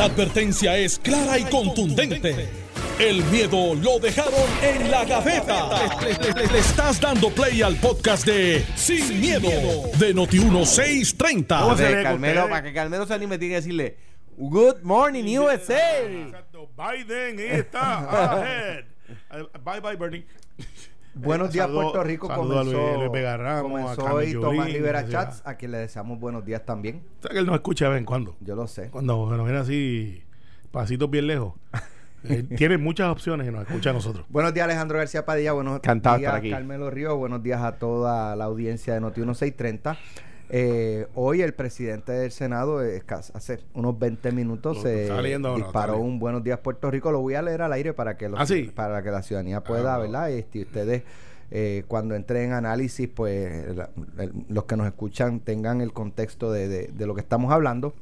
La advertencia es clara y contundente. El miedo lo dejaron en la gaveta. Le, le- le- le estás dando play al podcast de Sin, miedo, de Noti1630. ¿Cómo se A ver, para que Carmelo se anime, tiene que decirle Good morning, USA. Exacto. Biden está. Ahead. Uh, Bye bye, Bernie. Buenos días, Saludo- Puerto Rico. saludo a Luis- Comenzó, Luis Vega Ramos, a comenzó Tomás sea. Chats, a quien le deseamos buenos días también. O sea que él nos escucha de vez en cuando. Yo lo sé. Cuando nos viene así, pasitos bien lejos. Eh, tiene muchas opciones y nos escucha a nosotros. Buenos días, Alejandro García Padilla. Buenos días, estar aquí. Carmelo Río. Buenos días a toda la audiencia de Noti 1630. Eh, hoy el presidente del Senado, eh, hace unos 20 minutos, se ahora, disparó un Buenos días Puerto Rico. Lo voy a leer al aire para que, los- ¿Ah, sí? para que la ciudadanía pueda, Ah, ¿verdad? Este, ustedes, eh, cuando entren en análisis, pues la- el- los que nos escuchan tengan el contexto de, de- de lo que estamos hablando.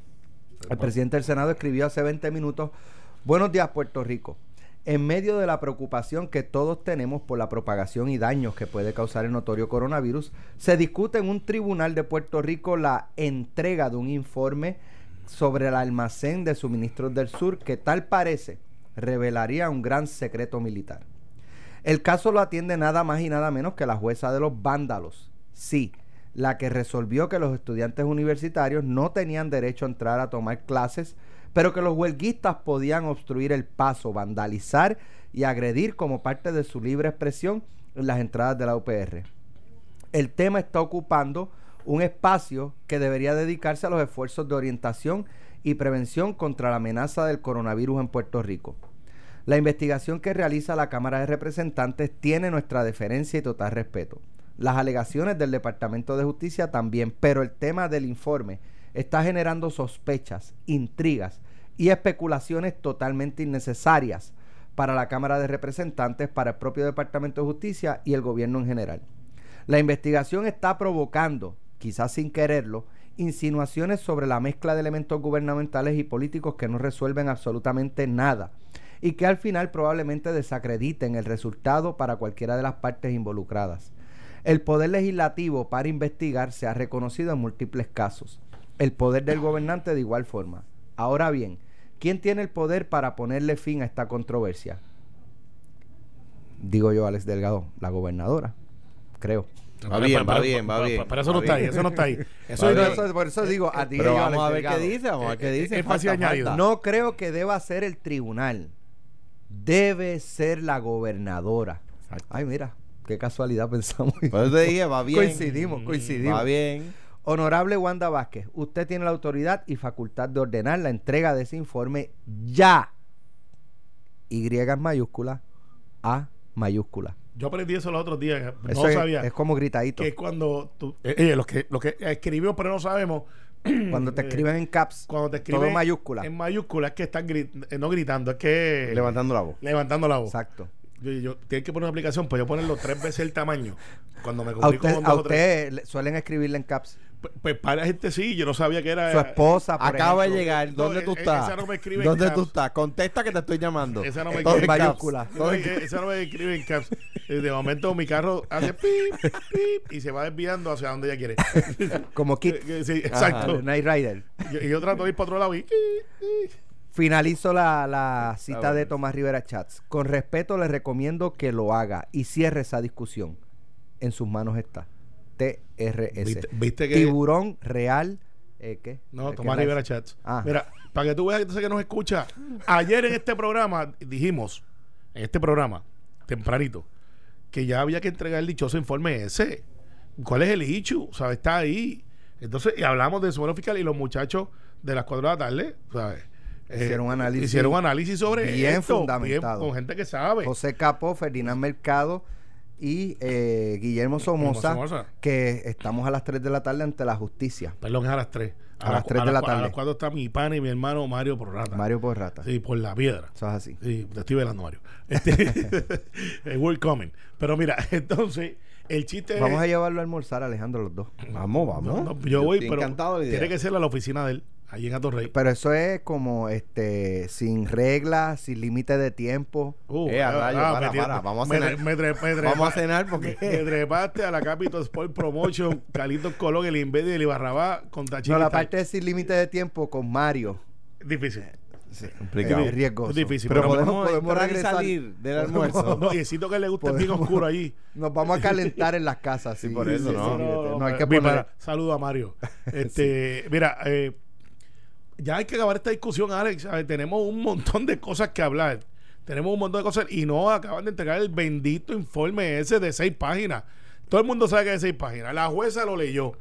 El presidente del Senado escribió hace 20 minutos, buenos días Puerto Rico. En medio de la preocupación que todos tenemos por la propagación y daños que puede causar el notorio coronavirus, se discute en un tribunal de Puerto Rico la entrega de un informe sobre el almacén de suministros del sur que tal parece revelaría un gran secreto militar. El caso lo atiende nada más y nada menos que la jueza de los vándalos. Sí, la que resolvió que los estudiantes universitarios no tenían derecho a entrar a tomar clases, pero que los huelguistas podían obstruir el paso, vandalizar y agredir como parte de su libre expresión en las entradas de la UPR. El tema está ocupando un espacio que debería dedicarse a los esfuerzos de orientación y prevención contra la amenaza del coronavirus en Puerto Rico. La investigación que realiza la Cámara de Representantes tiene nuestra deferencia y total respeto. Las alegaciones del Departamento de Justicia también, pero el tema del informe está generando sospechas, intrigas y especulaciones totalmente innecesarias para la Cámara de Representantes, para el propio Departamento de Justicia y el gobierno en general. La investigación está provocando, quizás sin quererlo, insinuaciones sobre la mezcla de elementos gubernamentales y políticos que no resuelven absolutamente nada y que al final probablemente desacrediten el resultado para cualquiera de las partes involucradas. El poder legislativo para investigar se ha reconocido en múltiples casos. El poder del gobernante de igual forma. Ahora bien, ¿quién tiene el poder para ponerle fin a esta controversia? Digo yo, Alex Delgado, la gobernadora, creo. Va bien, va bien, va bien. Pero eso no está ahí, eso no está ahí. Eso Por es- eso, por eso digo, a ti Pero yo, vamos a ver qué Delgado. dice, vamos a ver qué dice. es fácil añadido. No creo que deba ser el tribunal. Debe ser la gobernadora. Ay, mira, qué casualidad pensamos. Por eso te dije, va bien. Coincidimos, coincidimos. Va bien. Honorable Wanda Vázquez, usted tiene la autoridad y facultad de ordenar la entrega de ese informe ya. Y en mayúscula, A mayúscula. Yo aprendí eso los otros días. No Eso es, sabía. es como gritadito. que cuando tú. Eh, eh, los, que, los que escribimos, pero no sabemos. Cuando te eh, escriben en caps, Cuando te escriben. todo mayúscula. En mayúscula es que están eh, no gritando, es que. Levantando la voz. levantando la voz. Exacto. Yo, yo, tienes que poner una aplicación, pues yo ponerlo tres veces el tamaño. Cuando me A comunico usted, con a dos o tres. usted le- suelen escribirle en caps. Pues, para gente sí, yo no sabía que era. Su esposa, por Acaba de llegar. No, ¿Dónde tú e- estás? esa no me escribe en ¿Dónde caps. tú estás? Contesta que te estoy llamando. Esa no me escribe en en caps. mayúscula. No, eh, esa no me escribe en caps. Eh, De momento mi carro hace pip, pip y se va desviando hacia donde ella quiere. Como Kit, Eh, eh, sí, exacto. Night Rider. Yo- Y yo trato de ir para otro lado y. Finalizo la, la cita bueno. de Tomás Rivera Chats. Con respeto le recomiendo que lo haga y cierre esa discusión. En sus manos está. TRS. ¿Viste, viste que.? Tiburón real. eh, ¿Qué? No, Eh, Tomás ¿qué Rivera? Chats. Ah. Mira, para que tú veas que nos escucha. Ayer en este programa dijimos, en este programa, tempranito, que ya había que entregar el dichoso informe ese. ¿Cuál es el issue? ¿Sabes? Está ahí. Entonces, y hablamos de suelo fiscal y los muchachos de las 4 de la tarde, ¿sabes? Eh, Hicieron un análisis hicieron análisis sobre bien esto, fundamentado. con gente que sabe. José Capó, Ferdinand Mercado y eh, Guillermo Somoza, Somoza. que estamos a las 3 de la tarde ante la justicia. Perdón, es a las 3. A las tres de la A tarde. las 4 está mi pana y mi hermano Mario Porrata. Mario Porrata. Sí, por la piedra. Eso es así. Sí, te estoy velando, Mario. Este, el World Coming. Pero mira, entonces, el chiste Vamos a llevarlo a almorzar, Alejandro, los dos. Vamos, vamos. No, no, yo voy, pero encantado de la idea. tiene que ser a la oficina de él, allí en Atorrey. Pero eso es como este sin reglas, sin límite de tiempo. Uh, Eh, a ah, ah, para, me tie- para, vamos a cenar. me me Vamos a cenar porque- Me trepaste a la Capitol Sport Promotion, Carlitos Colón, el Invedio y el Ibarrabá contra No, Chiquita. la parte de sin límite de tiempo con Mario. Difícil. complicado. Es riesgoso. Es difícil, Pero, pero podemos, Podemos regresar. salir del almuerzo. No, y que le guste bien oscuro allí. Nos vamos a calentar en las casas. Sí, por eso, ¿no? No, hay que Mira, poner. Saludo a Mario. Este, Mira, eh, ya hay que acabar esta discusión, Alex. A ver, tenemos un montón de cosas que hablar. Tenemos un montón de cosas y no acaban de entregar el bendito informe ese de seis páginas. Todo el mundo sabe que es de seis páginas. La jueza lo leyó.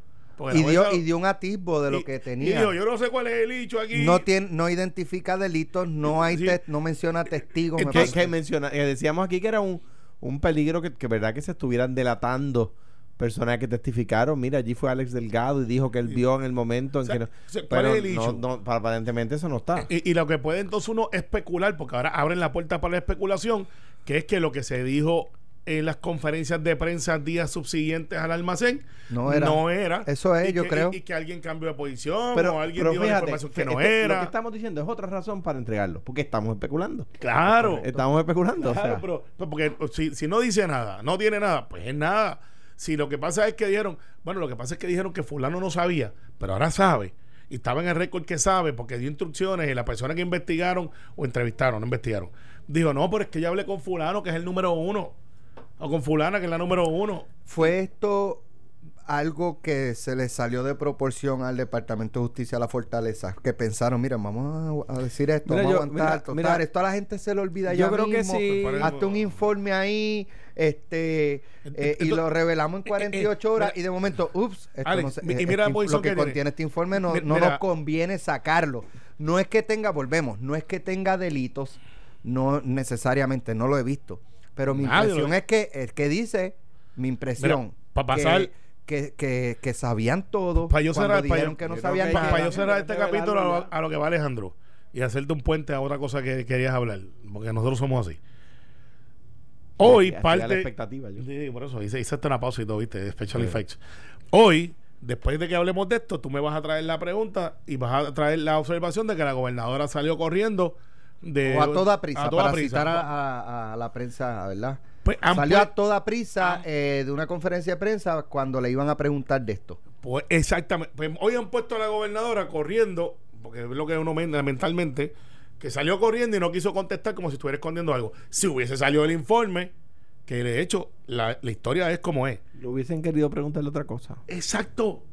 Y dio, y dio un atisbo de lo y- que y tenía. dijo, yo no sé cuál es el hecho aquí. no, tiene, no identifica delitos, no hay Sí. te- no menciona testigos. me que, parece. que menciona, que decíamos aquí que era un, un peligro que, que verdad que se estuvieran delatando personas que testificaron. Mira, allí fue Alex Delgado y dijo que él vio en el momento en O sea, que no. o sea, ¿cuál pero es el no- issue? no, aparentemente eso no está. Y, y lo que puede entonces uno especular, porque ahora abren la puerta para la especulación, que es que lo que se dijo en las conferencias de prensa días subsiguientes al almacén No era. era. Eso es, Y yo que- creo. Y, y que alguien cambió de posición pero, o alguien pero dio la fíjate, información que que no este- Lo era. que estamos diciendo es otra razón para entregarlo, porque estamos especulando. Claro. Estamos especulando. o Claro, sea. pero, pero porque si, si no dice nada, no tiene nada, pues es nada. Si lo que pasa es que dijeron, bueno, lo que pasa es que dijeron que fulano no sabía, pero ahora sabe. Y estaba en el récord que sabe porque dio instrucciones y la persona que investigaron o entrevistaron, no investigaron, dijo, no, pero es que ya hablé con fulano, que es el número uno. O con fulana, que es la número uno. ¿Fue esto algo que se le salió de proporción al Departamento de Justicia a la Fortaleza? Que pensaron, mira, vamos a, a decir esto, Mira, vamos yo- a aguantar, mira, total, mira, esto a la gente se le olvida yo ya creo que mismo. sí. Hazte un informe ahí, este, eh, y lo revelamos en 48 eh, horas mira, y de momento, ups, esto Alex, no se- y eh, mira este- lo que, que tiene. contiene este informe no, no nos conviene sacarlo. No es que tenga, volvemos, no es que tenga delitos, no necesariamente, no lo he visto. Pero mi Nadie lo- impresión es que el que dice, mi impresión, pa' pasar- que, que, que, que sabían todo, Para yo cerrar, para dijeron yo, que no yo creo sabían que pa- yo cerrar este capítulo a lo, ya. a lo que va Alejandro y hacerte un puente a otra cosa que querías hablar, porque nosotros somos así. Hoy, da parte. la expectativa, yo. Sí, por eso hice, hice hasta una pausa y todo, ¿viste? Special Sí. effects. Hoy, después de que hablemos de esto, tú me vas a traer la pregunta y vas a traer la observación de que la gobernadora salió corriendo de. o a toda prisa, a toda para prisa. citar a, a- a la prensa, ¿verdad? Pues, Salió a toda prisa han- eh, de una conferencia de prensa cuando le iban a preguntar de esto. Pues exactamente. Pues hoy han puesto a la gobernadora corriendo, porque es lo que uno men- mentalmente, que salió corriendo y no quiso contestar como si estuviera escondiendo algo. Si hubiese salido el informe, que de hecho la, la historia es como es. Le hubiesen querido preguntarle otra cosa. Exacto.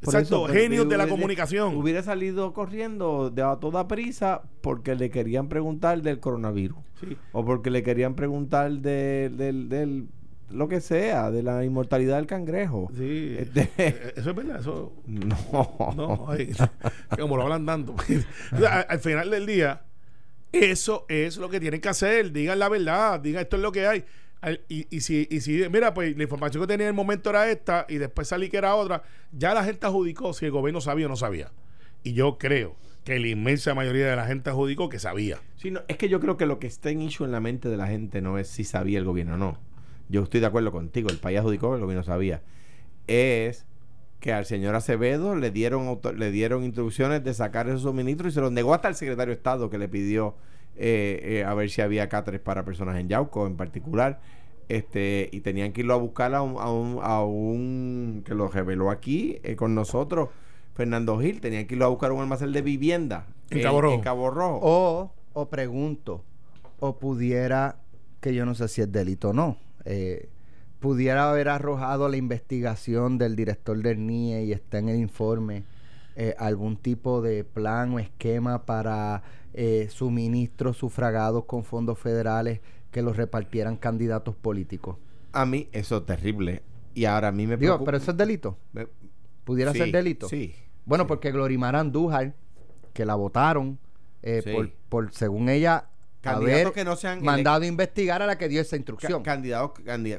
Por Exacto. eso, Genios de la comunicación. Hubiera salido corriendo de a toda prisa porque le querían preguntar del coronavirus. Sí. O porque le querían preguntar de- del, del- lo que sea, de la inmortalidad del cangrejo. Sí. Este- Eh, Eso es verdad. Eso. No. No, ay, como lo hablan dando. O sea, al, al final del día, eso es lo que tienen que hacer. Digan la verdad, digan esto es lo que hay. Y, si, y si, mira, pues la información que tenía en el momento era esta y después salí que era otra, ya la gente adjudicó si el gobierno sabía o no sabía. Y yo creo que la inmensa mayoría de la gente adjudicó que sabía. Sí, es que yo creo que lo que está en issue en la mente de la gente no es si sabía el gobierno o no. Yo estoy de acuerdo contigo, el país adjudicó, el gobierno sabía. Es que al señor Acevedo le dieron le dieron instrucciones de sacar esos suministros y se los negó hasta el secretario de Estado que le pidió eh, eh, a ver si había cáteres para personas en Yauco en particular. Este, y tenían que irlo a buscar a un, a un, a un- que lo reveló aquí eh, con nosotros, Fernando Gil, tenían que irlo a buscar a un almacén de vivienda En Cabo Rojo. en Cabo Rojo. O, o pregunto, o pudiera, que yo no sé si es delito o no, eh, pudiera haber arrojado la investigación del director del NIE y está en el informe eh, algún tipo de plan o esquema para eh, suministros sufragados con fondos federales que los repartieran candidatos políticos. A mí eso es terrible. Y ahora a mí me Digo, preocupa- pero eso es delito. Pudiera sí, ser delito. Sí. Bueno, porque Glorimar Andújar, que la votaron eh, Sí. por, por, según ella, Candidatos haber que no sean mandado a investigar a la que dio esa Ca- instrucción. candidatos,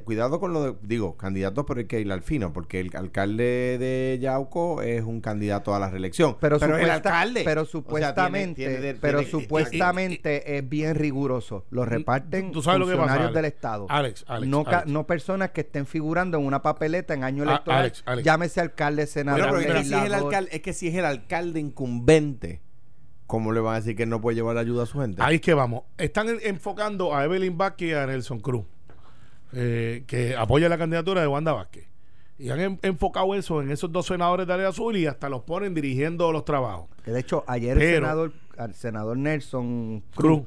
cuidado con lo de, digo, candidatos por el que ir al fino, porque el alcalde de Yauco es un candidato a la reelección. pero, el supuesta- alcalde. pero o sea, tiene- supuestamente, tiene pero tiene- supuestamente es bien riguroso. Lo reparten tú- sabes lo que pasa, funcionarios del Estado. Alex, Alex, no, ca- Alex. no personas que estén figurando en una papeleta en año A- electoral. Alex, Alex. Llámese alcalde, senador, Bueno, pero es que, si es, el legislador. alcalde, es que si es el alcalde incumbente, ¿cómo le van a decir que no puede llevar ayuda a su gente? Ahí es que vamos. Están en- enfocando a Evelyn Vázquez y a Nelson Cruz, eh, que apoya la candidatura de Wanda Vázquez. Y han en- enfocado eso en esos dos senadores de área azul y hasta los ponen dirigiendo los trabajos. Que de hecho, ayer el senador al senador Nelson Cruz. Cruz,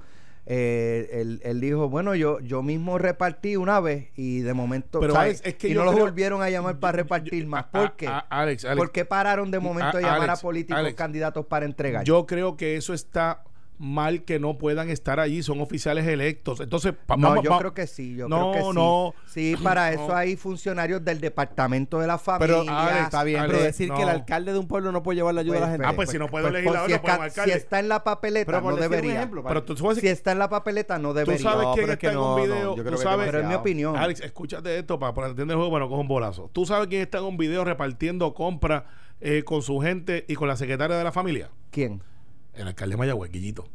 eh, él, él dijo, bueno, yo yo mismo repartí una vez y de momento, Pero, ¿sabes? Alex, es que y no los creo- volvieron a llamar para repartir más. ¿Por qué? a- Alex, Alex, ¿Por qué pararon de momento A- de llamar a políticos candidatos para entregar? Yo creo que eso está mal que no puedan estar allí, son oficiales electos. Entonces, pa- no, vamos- yo creo que sí, yo No, creo que sí. no. Sí, para No. eso hay funcionarios del departamento de la Pero familia. Alex, está bien, Alex, pero decir no. que el alcalde de un pueblo no puede llevar la ayuda a la Pues, gente. Ah, pues si no puede Pues, legislador, si, no puede alcalde. si está en la papeleta, Pero no debería. ejemplo, Pero tú sabes Si está en la papeleta, no Tú debería. sabes No, quién pero es está en un video. tú sabes, Pero es mi opinión. Alex, escúchate esto para, para entender el juego, para no coger un bolazo. ¿Tú sabes quién está en un video repartiendo compras eh, con su gente y con la secretaria de la familia? ¿Quién? El alcalde de Mayagüez, Guillito.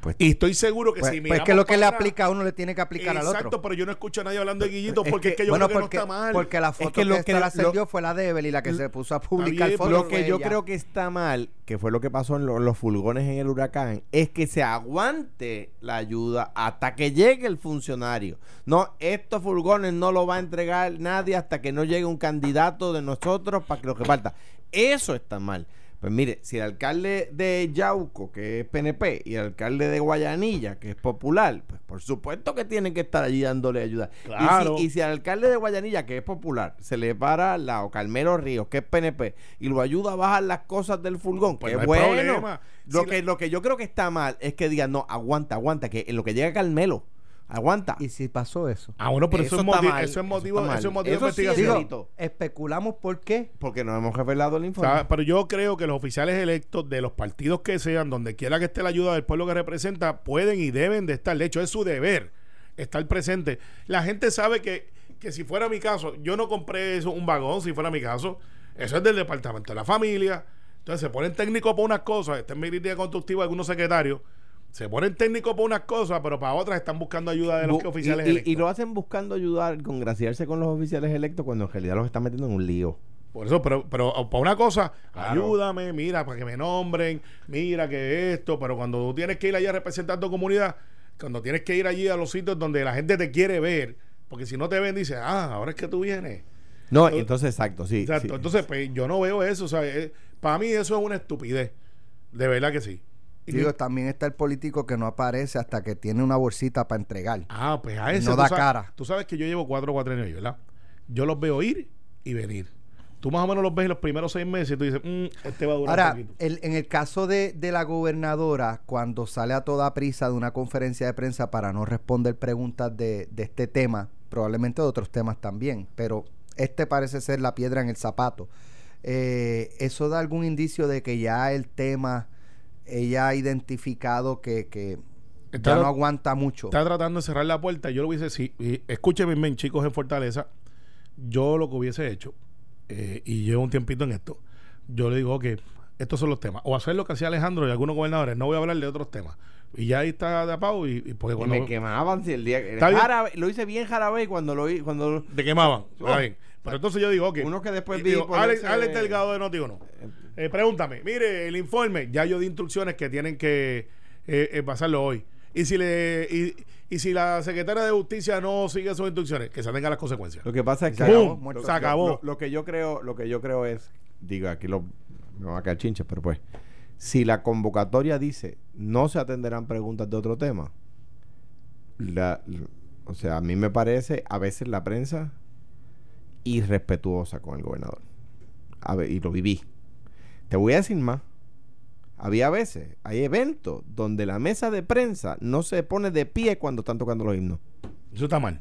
Pues- y estoy seguro que Pues, si pues miramos que lo que le aplica a uno le tiene que aplicar al Exacto, otro. pero yo no escucho a nadie hablando de Guillito Es porque es que- que yo bueno, creo que porque, no está mal. porque la foto que que, lo que- que lo- ascendió fue la de Evelyn, la que se puso a publicar bien, fotos. Lo que yo ella. creo que está mal, que fue lo que pasó en, lo- en los fulgones en el huracán, es que se aguante la ayuda hasta que llegue el funcionario. No, estos fulgones no lo va a entregar nadie hasta que no llegue un candidato de nosotros para que lo reparta. Eso está mal. Pues mire, si el alcalde de Yauco, que es PNP, y el alcalde de Guayanilla, que es popular, pues por supuesto que tienen que estar allí dándole ayuda. Y si- Claro. Y si, al alcalde de Guayanilla, que es popular, se le para al lado Carmelo Ríos, que es PNP, y lo ayuda a bajar las cosas del furgón, Pues que no bueno. problema. Lo, Si que, lo que yo creo que está mal es que digan, no, aguanta, aguanta, que en lo que llega Carmelo, aguanta. ¿Y si pasó eso? Ah, bueno, pero eso, Eso es, mal, eso es motivo, eso es motivo Eso de sí es investigación. Digo, especulamos por qué. Porque no hemos revelado el O informe. sea, pero yo creo que los oficiales electos de los partidos que sean, donde quiera que esté la ayuda del pueblo que representa, pueden y deben de estar. De hecho, es su deber estar presente. La gente sabe que, que si fuera mi caso, yo no compré eso, un vagón, si fuera mi caso. Eso es del departamento de la familia. Entonces se ponen técnicos para unas cosas. Esta es mi crítica constructiva de algunos secretarios. Se ponen técnicos para unas cosas, pero para otras están buscando ayuda de los Bu- oficiales y, y- electos. y lo hacen buscando ayudar, congraciarse con los oficiales electos, cuando en realidad los están metiendo en un lío. Por eso, pero, pero para una cosa, Claro. ayúdame, mira, para que me nombren, mira que esto, pero cuando tú tienes que ir allá a representar tu comunidad, cuando tienes que ir allí a los sitios donde la gente te quiere ver, porque si no te ven, dice, ah, ahora es que tú vienes. No, Entonces- entonces, exacto, sí. Exacto. sí. Entonces, pues yo no veo eso, o sea, eh, para mí eso es una estupidez. De verdad que sí. Y Digo, también está el político que no aparece hasta que tiene una bolsita para entregar. ah, pues a ese no da sabes- cara. Tú sabes que yo llevo cuatro o cuatro años ¿verdad? Yo los veo ir y venir. Tú más o menos los ves en los primeros seis meses y tú dices, "Mm, este va a durar Ahora, poquito". el- en el caso de, de la gobernadora, cuando sale a toda prisa de una conferencia de prensa para no responder preguntas de, de este tema, probablemente de otros temas también, pero este parece ser la piedra en el zapato. Eh, ¿Eso da algún indicio de que ya el tema, ella ha identificado que, que Está- ya no aguanta mucho? está tratando de cerrar la puerta. Yo lo hubiese, sí, y escúcheme bien, chicos en Fortaleza, yo lo que hubiese hecho, eh, y llevo un tiempito en esto, yo le digo, ok, estos son los temas. O hacer lo que hacía Alejandro y algunos gobernadores, no voy a hablar de otros temas. Y ya ahí está de apao y, y porque Y cuando me quemaban si el día Está bien. Jarabe- lo hice bien jarabe cuando lo vi, cuando lo- te quemaban. Está Oh. bien. Pero entonces yo digo, ok. Uno que después vi digo, Alex, Alex Delgado de Noti uno. Eh, pregúntame, mire, el informe, ya yo di instrucciones que tienen que eh, eh, pasarlo hoy. Y si le y, y si la secretaria de justicia no sigue sus instrucciones, que se tengan las consecuencias. Lo que pasa es Se que acabó, lo- muerto. lo- Se acabó. Lo, lo que yo creo, lo que yo creo es, digo, aquí lo me va a caer chinche, pero pues, si la convocatoria dice no se atenderán preguntas de otro tema, la, o sea, a mí me parece a veces la prensa irrespetuosa con el gobernador. A ver, y lo viví. Te voy a decir más. Había veces, hay eventos donde la mesa de prensa no se pone de pie cuando están tocando los himnos. Eso está mal.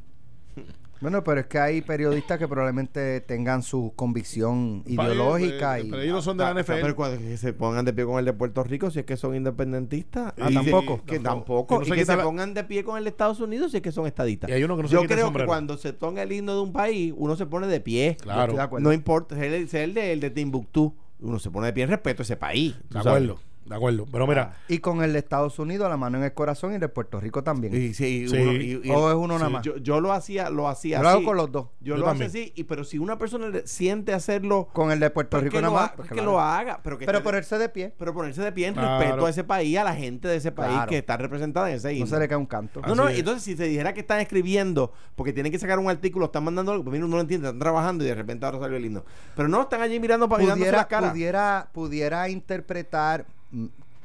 Bueno, pero es que hay periodistas que probablemente tengan su convicción ideológica Pero, y... pero ellos no son de la Ta- ta- NFL. Pero cuando que se pongan de pie con el de Puerto Rico, si es que son independentistas. Ah, Y tampoco. Que Tampoco. tampoco. Que no y se que se la- pongan de pie con el de Estados Unidos, si es que son estadistas. Y hay uno que no se Yo creo que cuando se toca el himno de un país, uno se pone de pie. Claro. No importa, sea el, sea el de, el de Timbuktu, uno se pone de pie en respeto a ese país. De acuerdo, de acuerdo. Pero mira, Y con el de Estados Unidos, la mano en el corazón y el de Puerto Rico también. Y, sí, Sí. uno- y- y- ¿O es uno nada más? yo, yo lo hacía, lo hacía Yo lo hago así. con los dos. Yo, Yo lo hacía así, y, pero si una persona le siente hacerlo, Con el de Puerto pues Rico nada lo, más. pues que lo lo haga. Pero, que Pero esté- ponerse de pie. pero ponerse de pie en Claro. respeto a ese país, a la gente de ese país Claro. que está representada en ese No himno. se le cae un canto. No, no, Así es. entonces si se dijera que están escribiendo porque tienen que sacar un artículo, están mandando algo, pues mira, uno no entiende, están trabajando y de repente ahora salió el himno. Pero no, están allí mirando para mirándose pudiera, las caras. pudiera, pudiera interpretar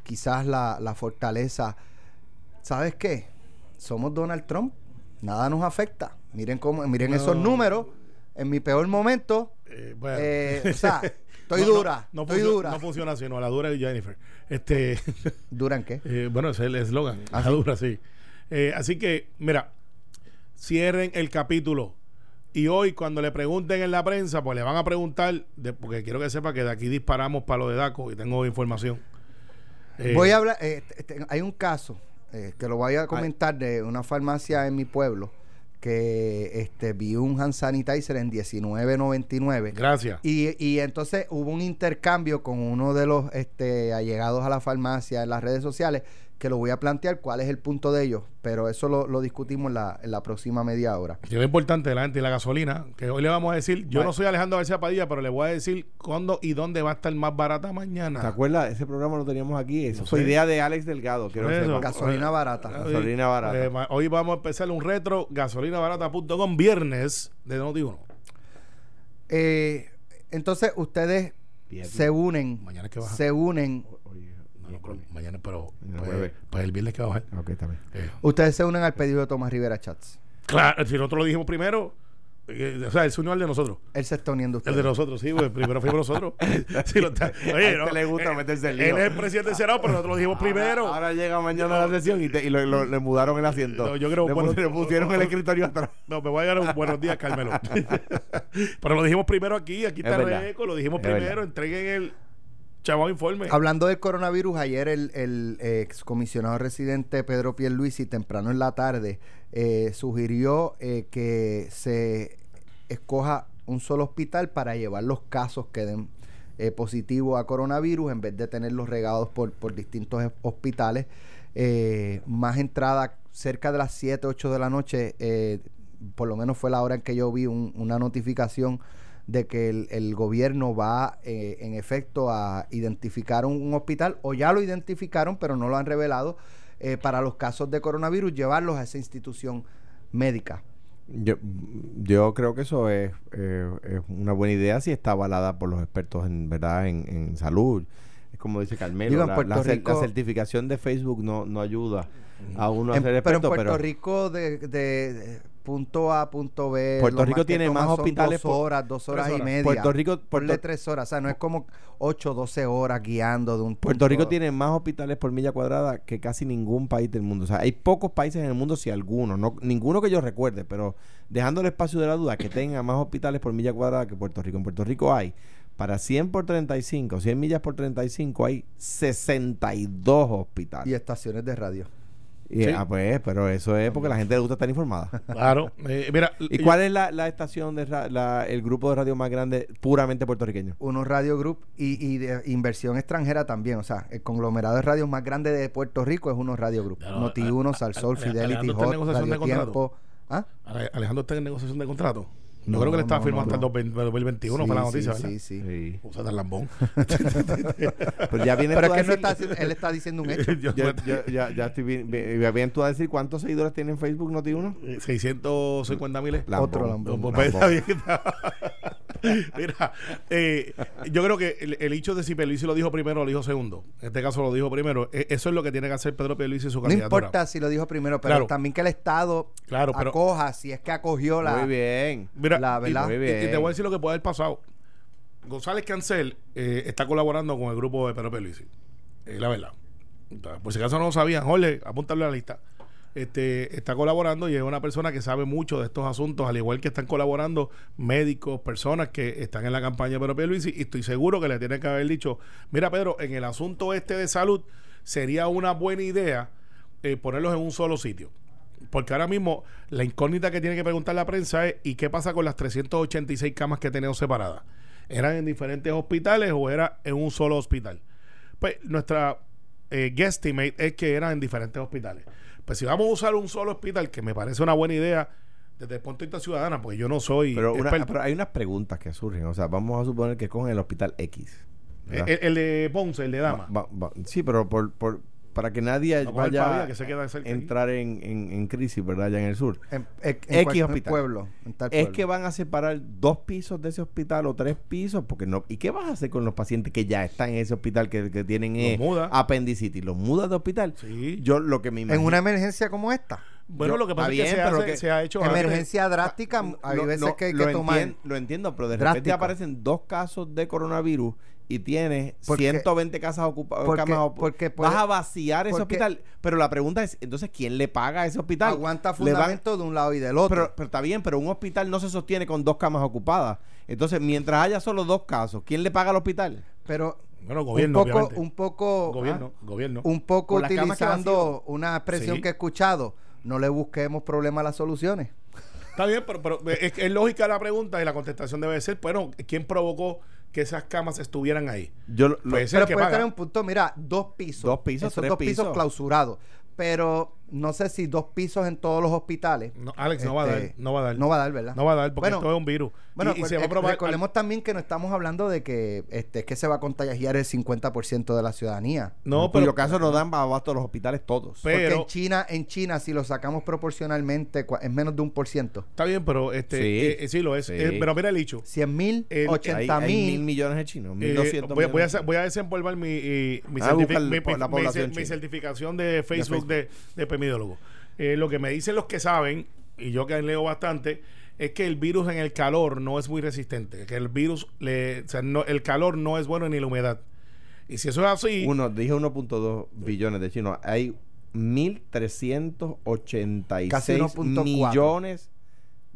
quizás la, la fortaleza. ¿Sabes qué? Somos Donald Trump. Nada nos afecta. Miren cómo, miren No. esos números. En mi peor momento, Eh, bueno. eh, o sea, estoy No, dura. No, estoy funciona, dura. no funciona así, no, la dura es Jennifer. Este, ¿Duran qué? eh, bueno, ese es el eslogan, ¿Ah, la sí? dura, sí. Eh, así que, mira, cierren el capítulo. Y hoy, cuando le pregunten en la prensa, pues le van a preguntar, de- porque quiero que sepa que de aquí disparamos para lo de DACO y tengo información. Eh, Voy a hablar. eh, hay un caso eh, que lo voy a comentar de una farmacia en mi pueblo que este vi un hand sanitizer en 19.99 Gracias. y, y entonces hubo un intercambio con uno de los este, allegados a la farmacia en las redes sociales que lo voy a plantear cuál es el punto de ellos, pero eso lo, lo discutimos en la, en la próxima media hora. Que es importante la gente y la gasolina, que hoy le vamos a decir, yo Vale. no soy Alejandro García Padilla, pero le voy a decir cuándo y dónde va a estar más barata mañana. ¿Te acuerdas? Ese programa lo teníamos aquí. Eso No fue sé. idea de Alex Delgado. Quiero sepa. Gasolina barata. Hoy- Gasolina barata. eh, hoy vamos a empezar un retro gasolinabarata.com viernes de Noti 1. Eh, entonces ustedes Viernes. se unen, Mañana es que baja. se unen, No, mañana, pero Mañana pues, pues el viernes que va a bajar. Ok, está bien. Eh, ustedes se unen al pedido de Tomás Rivera Chats. claro, si nosotros lo dijimos primero, eh, o sea, él se unió al de nosotros. Él se está uniendo a El de nosotros, sí, pues primero fuimos nosotros. Sí, lo está- A oye, le gusta meterse en lío. Él es el presidente del Senado, pero nosotros lo dijimos primero. Ahora, ahora llega mañana la sesión y, te- y lo- lo- le mudaron el asiento. No, yo creo- le, bueno, le pusieron el escritorio atrás. No, me voy a dar un buenos días, Carmelo. Pero lo dijimos primero aquí, aquí está. Reco, lo dijimos Es primero, verdad. entreguen el Hablando del coronavirus, ayer el, el excomisionado residente Pedro Pierluisi, temprano en la tarde, eh, sugirió eh, que se escoja un solo hospital para llevar los casos que den eh, positivo a coronavirus en vez de tenerlos regados por, por distintos hospitales. Eh, más entrada cerca de las 7, 8 de la noche, eh, por lo menos fue la hora en que yo vi un- una notificación de que el, el gobierno va eh, en efecto a identificar un, un hospital o ya lo identificaron pero no lo han revelado eh, para los casos de coronavirus llevarlos a esa institución médica. Yo, yo creo que eso es, eh, es una buena idea si está avalada por los expertos en verdad en, en salud. Es como dice Carmelo, Digo, la, Puerto la cer- Rico- la certificación de Facebook no, no ayuda a uno a En- ser pero en experto, Puerto pero, Rico de, de- de punto A punto B Puerto Rico tiene más hospitales dos por- horas dos horas, y media Puerto Rico, Puerto, tres horas o sea no es como 8 12 horas guiando de un Puerto Rico tiene más hospitales por milla cuadrada que casi ningún país del mundo. O sea, hay pocos países en el mundo, si alguno, no, ninguno que yo recuerde, pero dejando el espacio de la duda, que tenga más hospitales por milla cuadrada que Puerto Rico. En Puerto Rico hay, para 100 por 35, 100 millas por 35, hay 62 hospitales. y estaciones de radio Y, Sí. Ah, pues, pero eso es porque la gente le gusta estar informada. Claro. Eh, mira, ¿Y cuál es la, la estación de ra- la- el grupo de radio más grande puramente puertorriqueño? uno Radio Group y, y de inversión extranjera también. O sea, el conglomerado de radios más grande de Puerto Rico es uno Radio Group. Claro, Noti a- 1, a- Salsol, a- Fidelity, Alejandro está en Hot, negociación de Radio contrato. Tiempo. ¿Ah? Ale- Alejandro está en negociación de contrato. Yo No, creo que le estaba no, firmando no, hasta el 2021 Sí, para la noticia, sí, ¿verdad? sí. Sí. Usa tan lambón. Pero ya viene Pero tú es que no decir- está, él está diciendo un hecho. Yo- Yo- yo- ya, ya estoy bien, bien, tú a decir cuántos seguidores tiene en Facebook Noti 1 eh, 650 mil. Otro lambón. No, pues, está bien. Mira, eh, yo creo que el, el hecho de si Pierluisi lo dijo primero o lo dijo segundo, en este caso lo dijo primero, e- eso es lo que tiene que hacer Pedro Pierluisi y su No candidatura. importa si lo dijo primero, pero Claro. también que el Estado Claro, pero- acoja, si es que acogió la... Muy bien. Mira, La y- verdad. y, Muy bien. y te voy a decir lo que puede haber pasado. González Cancel eh, está colaborando con el grupo de Pedro Pierluisi. Eh, la verdad. Por si acaso no lo sabían, Jorge, apúntalo a la lista. Este, está colaborando y es una persona que sabe mucho de estos asuntos, al igual que están colaborando médicos, personas que están en la campaña de Pedro Pierluisi y estoy seguro que le tienen que haber dicho, mira Pedro, en el asunto este de salud sería una buena idea eh, ponerlos en un solo sitio. Porque ahora mismo la incógnita que tiene que preguntar la prensa es ¿y qué pasa con las 386 camas que tenemos separadas? ¿Eran en diferentes hospitales o era en un solo hospital? Pues nuestra eh, guesstimate es que eran en diferentes hospitales. Pues si vamos a usar un solo hospital, que me parece una buena idea desde el punto de vista ciudadana, pues yo no soy Pero, una- pero hay unas preguntas que surgen. O sea, vamos a suponer que cogen el hospital X. ¿verdad? el, el de Ponce, el de Dama. Va- va- sí, pero por, por, para que nadie vaya a que se queda cerca aquí. entrar en, en- en crisis, ¿verdad? Allá en el sur. En, en- en X hospital. pueblo. en tal Es que van a separar dos pisos de ese hospital o tres pisos, porque no. ¿Y qué vas a hacer con los pacientes que ya están en ese hospital que, que tienen Los eh, muda. apendicitis? ¿Los mudas de hospital? Sí. Yo lo que me imagino. En una emergencia como esta. Bueno, Yo- lo que pasa está es que, bien, se, hace- que- se ha hecho antes. Emergencia drástica, hay Lo- veces lo- que hay lo que tomar. entien- lo entiendo, pero de drástico. repente aparecen dos casos de coronavirus y tienes Porque- 120 casas ocupadas. porque- camas ocu- porque vas a vaciar ese hospital. Pero la pregunta es, entonces, ¿quién le paga a ese hospital? Aguanta van- fundamento de un lado y del otro. pero, pero está bien, pero un hospital no se sostiene con dos camas ocupadas. Entonces, mientras haya solo dos casos, ¿quién le paga al hospital? Pero Bueno, gobierno, un poco, obviamente. un poco, Gobierno, ah, gobierno. un poco utilizando una expresión Sí. que he escuchado. No le busquemos problemas a las soluciones. Está bien, pero, pero es, es lógica la pregunta y la contestación debe ser, bueno, ¿quién provocó que esas camas estuvieran ahí? Yo lo- Pues ese es el Pero que puede paga. tener un punto, mira, dos pisos. Dos pisos, Esos tres dos pisos pisos. clausurados. Pero no sé si dos pisos en todos los hospitales. No, Alex, no va a dar, Este, no va a dar. No va a dar, ¿verdad? No va a dar porque Bueno, esto es un virus. Bueno, y, y pues, se va a eh, probar. recordemos también que no estamos hablando de que este, es que se va a contagiar el 50% de la ciudadanía. no, en cuyo pero, caso no dan abasto a los hospitales todos. Pero- Porque en China, en China, si lo sacamos proporcionalmente, es menos de un por ciento. está bien, pero este, Sí. eh, eh, sí lo es. Sí. Eh, pero mira el hecho. 100 mil, El- 80 hay, hay mil mil. millones de chinos, Eh, 1200 voy, a- voy a, voy a desempolvar mi, mi, Ah, mi- mi- la mi- certificación de Facebook de, de epidemiólogo. Eh, lo que me dicen los que saben, y yo que leo bastante, es que el virus en el calor no es muy resistente. Que el virus, le, o sea, no, el calor no es bueno ni la humedad. Y si eso es así, Uno, dije 1.2 billones de chinos. Hay 1.386 Casi 1.4. millones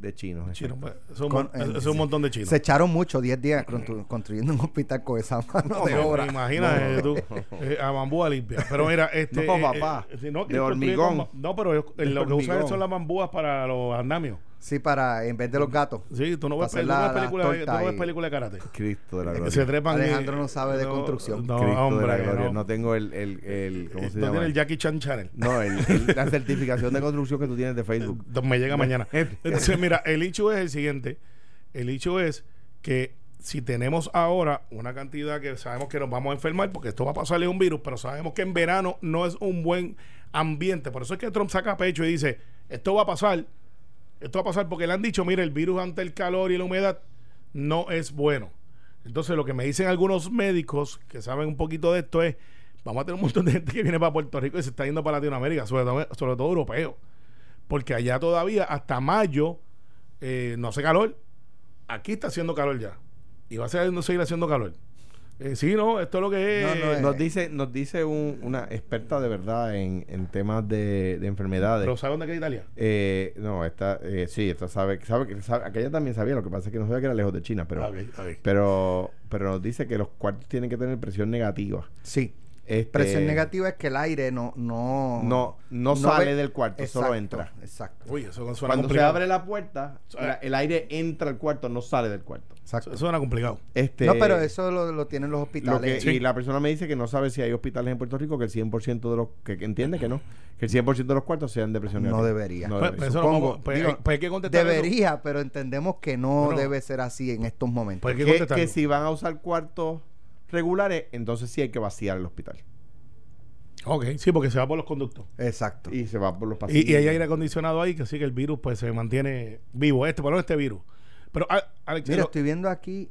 de chinos. chino, pues, eso es un, Con- mon- eso es un montón de chinos. Se echaron mucho, 10 días constru- construyendo un hospital con esa mano de No, obra. Imagínate No. tú, eh, a bambúa limpia. Pero mira, este. No, eh, papá, eh, de hormigón. con- no, pero eh, De lo que usan son las bambúas para los andamios. Sí, para, en vez de los gatos. Sí, tú no ves, no la- películas de- no ves películas de karate. Cristo de la Que gloria. se trepan y- Alejandro no sabe de construcción. No, Cristo hombre, de la gloria. no. No, tengo el, el, el ¿cómo se No llama? tiene el Jackie Chan Channel. No, el- el- la certificación de construcción que tú tienes de Facebook. Me llega mañana. Entonces, mira, el hecho es el siguiente. El hecho es que si tenemos ahora una cantidad que sabemos que nos vamos a enfermar, porque esto va a pasarle un virus, pero sabemos que en verano no es un buen ambiente. Por eso es que Trump saca pecho y dice, esto va a pasar, esto va a pasar porque le han dicho, mira, el virus ante el calor y la humedad no es bueno. Entonces, lo que me dicen algunos médicos que saben un poquito de esto es, vamos a tener un montón de gente que viene para Puerto Rico y se está yendo para Latinoamérica, sobre todo, sobre todo europeos. Porque allá todavía, hasta mayo, eh, no hace calor. Aquí está haciendo calor ya. Y va a seguir haciendo calor. Eh, sí, no, esto es lo que es. No, no es- Nos dice, nos dice un- una experta de verdad en, en temas de, de enfermedades. Pero ¿sabe dónde queda Italia? Eh, no, esta, eh, sí, esta sabe, sabe que sabe, aquella también sabía, lo que pasa es que no sabía que era lejos de China, pero, A ver, a ver. pero, pero nos dice que los cuartos tienen que tener presión negativa. Sí. Este, Presión negativa es que el aire no... No, No, no sale ve- del cuarto, solo Exacto, entra. Exacto. Uy, eso suena Cuando se abre la puerta, la- el aire entra al cuarto, no sale del cuarto. exacto. Eso suena complicado. Este, no, pero eso lo, lo tienen los lo hospitales. Y la persona me dice que no sabe si hay hospitales en Puerto Rico que el 100% de los... Que, que entiende que no. Que el 100% de los cuartos sean de presión No negativa. debería. No Pues, debería. pues no supongo. pues, Digo, pues hay que contestar eso. Debería, pero entendemos que no Bueno. debe ser así en estos momentos. Pues hay que que, que si van a usar cuartos regulares, entonces sí hay que vaciar el hospital. Ok, sí, porque se va por los conductos. Exacto. Y se va por los pasillos. Y, y hay aire acondicionado ahí, que sí que el virus pues se mantiene vivo. Este, por lo menos este virus. Pero, a- Alex, Mira, estoy viendo aquí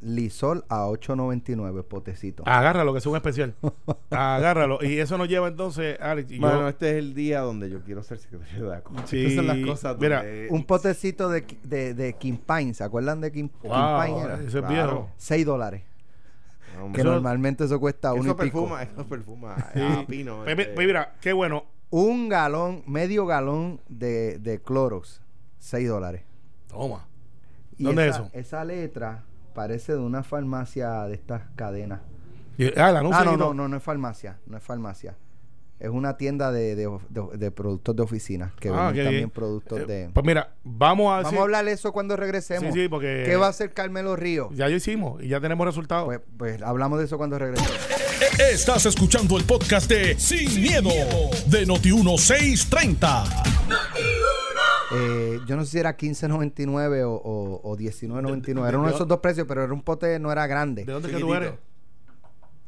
Lisol a 8.99 potecito. agárralo, que es un especial. agárralo. Y eso nos lleva entonces, Alex. Y Bueno, yo, este es el día donde yo quiero ser secretario de ACO. Sí, Estas son las cosas mira, donde- Un potecito de, de, de King Pine, ¿se acuerdan de King, King wow, Pine? Era? ese es Claro. viejo. 6 dólares. Hombre, Que Eso- normalmente eso cuesta uno eso y pico. perfuma, eso perfuma Sí. a pino. Pues, este. pues mira, qué bueno. Un galón, medio galón de, de Clorox, 6 dólares. Toma. Y ¿Dónde esa, es eso? Esa letra parece de una farmacia de estas cadenas. Y- ah, el anuncio Ah, no, no, no, no es farmacia, no es farmacia. Es una tienda de, de, de- de productos de oficina que Ah, venden también bien. productos Eh, de... Pues mira, vamos a Vamos decir- a hablar de eso cuando regresemos. Sí, sí, porque- ¿Qué va a hacer Carmelo Río? Ya lo hicimos y ya tenemos resultados. Pues, pues hablamos de eso cuando regresemos. Estás escuchando el podcast de Sin, miedo, de Noti1630. Eh, yo no sé si era 15.99 o, o, o 19.99. Era uno de esos dos precios, pero era un pote, no era grande. ¿De dónde es que tú eres?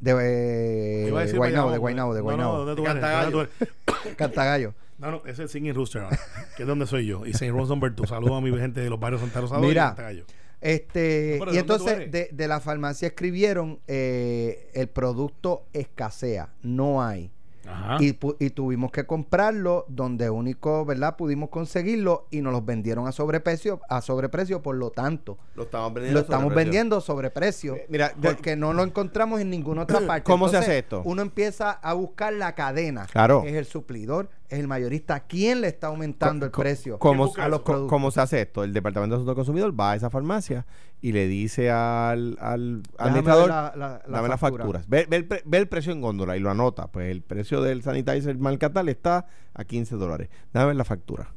De eh, Iba a decir Guaynabo, Bayamón, de Guaynabo, de no, Guaynabo. No, ¿dónde tú eres? Cantagallo. Cantagallo. No, no, ese es Singing Rooster, ahora, que es donde soy yo. Y St. Rose Number 2. Saludos a mi gente de los barrios Santa Rosa y Mira, Cantagallo. Este, No, y ¿de entonces de, de la farmacia escribieron eh, el producto escasea, no hay. Ajá. Y, y tuvimos que comprarlo donde único, ¿verdad? Pudimos conseguirlo y nos los vendieron a sobreprecio, a sobreprecio, por lo tanto, Lo estamos vendiendo. lo estamos sobreprecio. vendiendo a sobreprecio. Eh, mira, porque no lo encontramos en ninguna otra parte. ¿Cómo se hace esto? Uno empieza a buscar la cadena. Claro. Es el suplidor, es el mayorista. ¿Quién le está aumentando el precio ¿Cómo, a los co- productos? ¿Cómo se hace esto? El Departamento de Asuntos del Consumidor va a esa farmacia y le dice al, al administrador, ver la- la- la dame las factura. facturas. Ve, ve el pre- ve el precio en góndola y lo anota. Pues el precio del sanitizer marca tal está a 15 dólares. Dame la factura.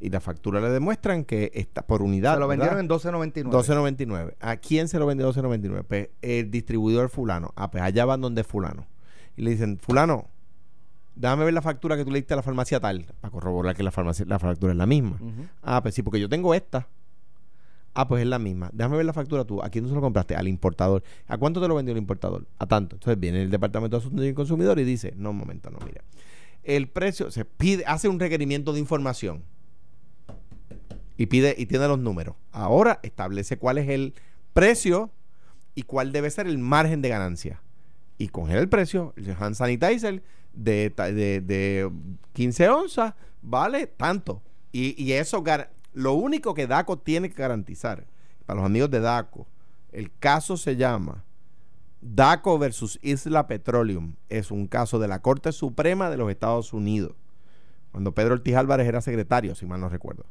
Y la factura le demuestran que está por unidad. Se lo vendieron en ¿verdad? 12.99. 12.99. ¿A quién se lo vende 12.99? Pues el distribuidor fulano. Ah, pues allá van donde fulano. Y le dicen, fulano, déjame ver la factura que tú le diste a la farmacia tal, para corroborar que la farmacia, la factura es la misma. Ah, pues sí, porque yo tengo esta. Ah, pues es la misma. Déjame ver la factura tú. ¿A quién tú se lo compraste? Al importador. ¿A cuánto te lo vendió el importador? A tanto. Entonces viene el Departamento de Asuntos del Consumidor y dice, no, un momento, no, mira. El precio, se pide, hace un requerimiento de información y pide y tiene los números. Ahora establece cuál es el precio y cuál debe ser el margen de ganancia. Y congela el precio. El hand sanitizer de, de, de 15 onzas vale tanto. Y, y eso, lo único que DACO tiene que garantizar, para los amigos de DACO, el caso se llama DACO versus Isla Petroleum. Es un caso de la Corte Suprema de los Estados Unidos. Cuando Pedro Ortiz Álvarez era secretario, si mal no recuerdo.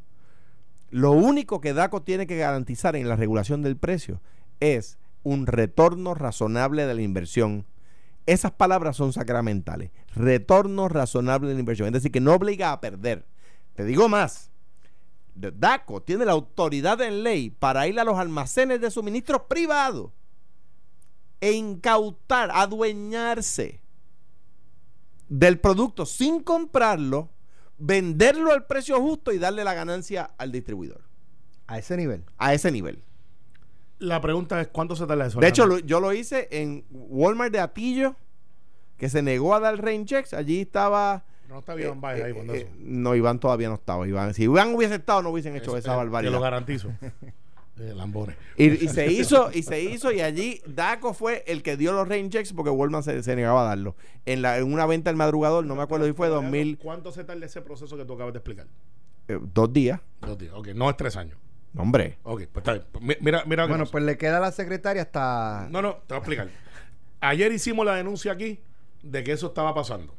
Lo único que DACO tiene que garantizar en la regulación del precio es un retorno razonable de la inversión. Esas palabras son sacramentales. Retorno razonable de la inversión. Es decir, que no obliga a perder. Te digo más. DACO tiene la autoridad en ley para ir a los almacenes de suministros privados e incautar, adueñarse del producto sin comprarlo, venderlo al precio justo y darle la ganancia al distribuidor. A ese nivel. A ese nivel. La pregunta es: ¿cuánto se tarda eso? De hecho, lo- yo lo hice en Walmart de Atillo, que se negó a dar rain checks. Allí estaba. no bien, vaya ahí eh, cuando eh, eso. no, Iván todavía no estaba. Iván, si Iván hubiese estado, no hubiesen hecho Es- esa eh, barbaridad. Te lo garantizo. Eh, Lambones. Y, y se hizo, y se hizo, y allí Daco fue el que dio los rain checks porque Walmart se, se negaba a darlo. En, la, en una venta del madrugador, no me acuerdo si fue 2000, ¿Cuánto se tarda ese proceso que tú acabas de explicar? eh, dos días. Dos días. Ok, no es tres años. No, hombre. Ok, pues está bien. Mi- Mira, mira. Bueno, pues le queda a la secretaria hasta... No, no, te voy a explicar. Ayer hicimos la denuncia aquí de que eso estaba pasando.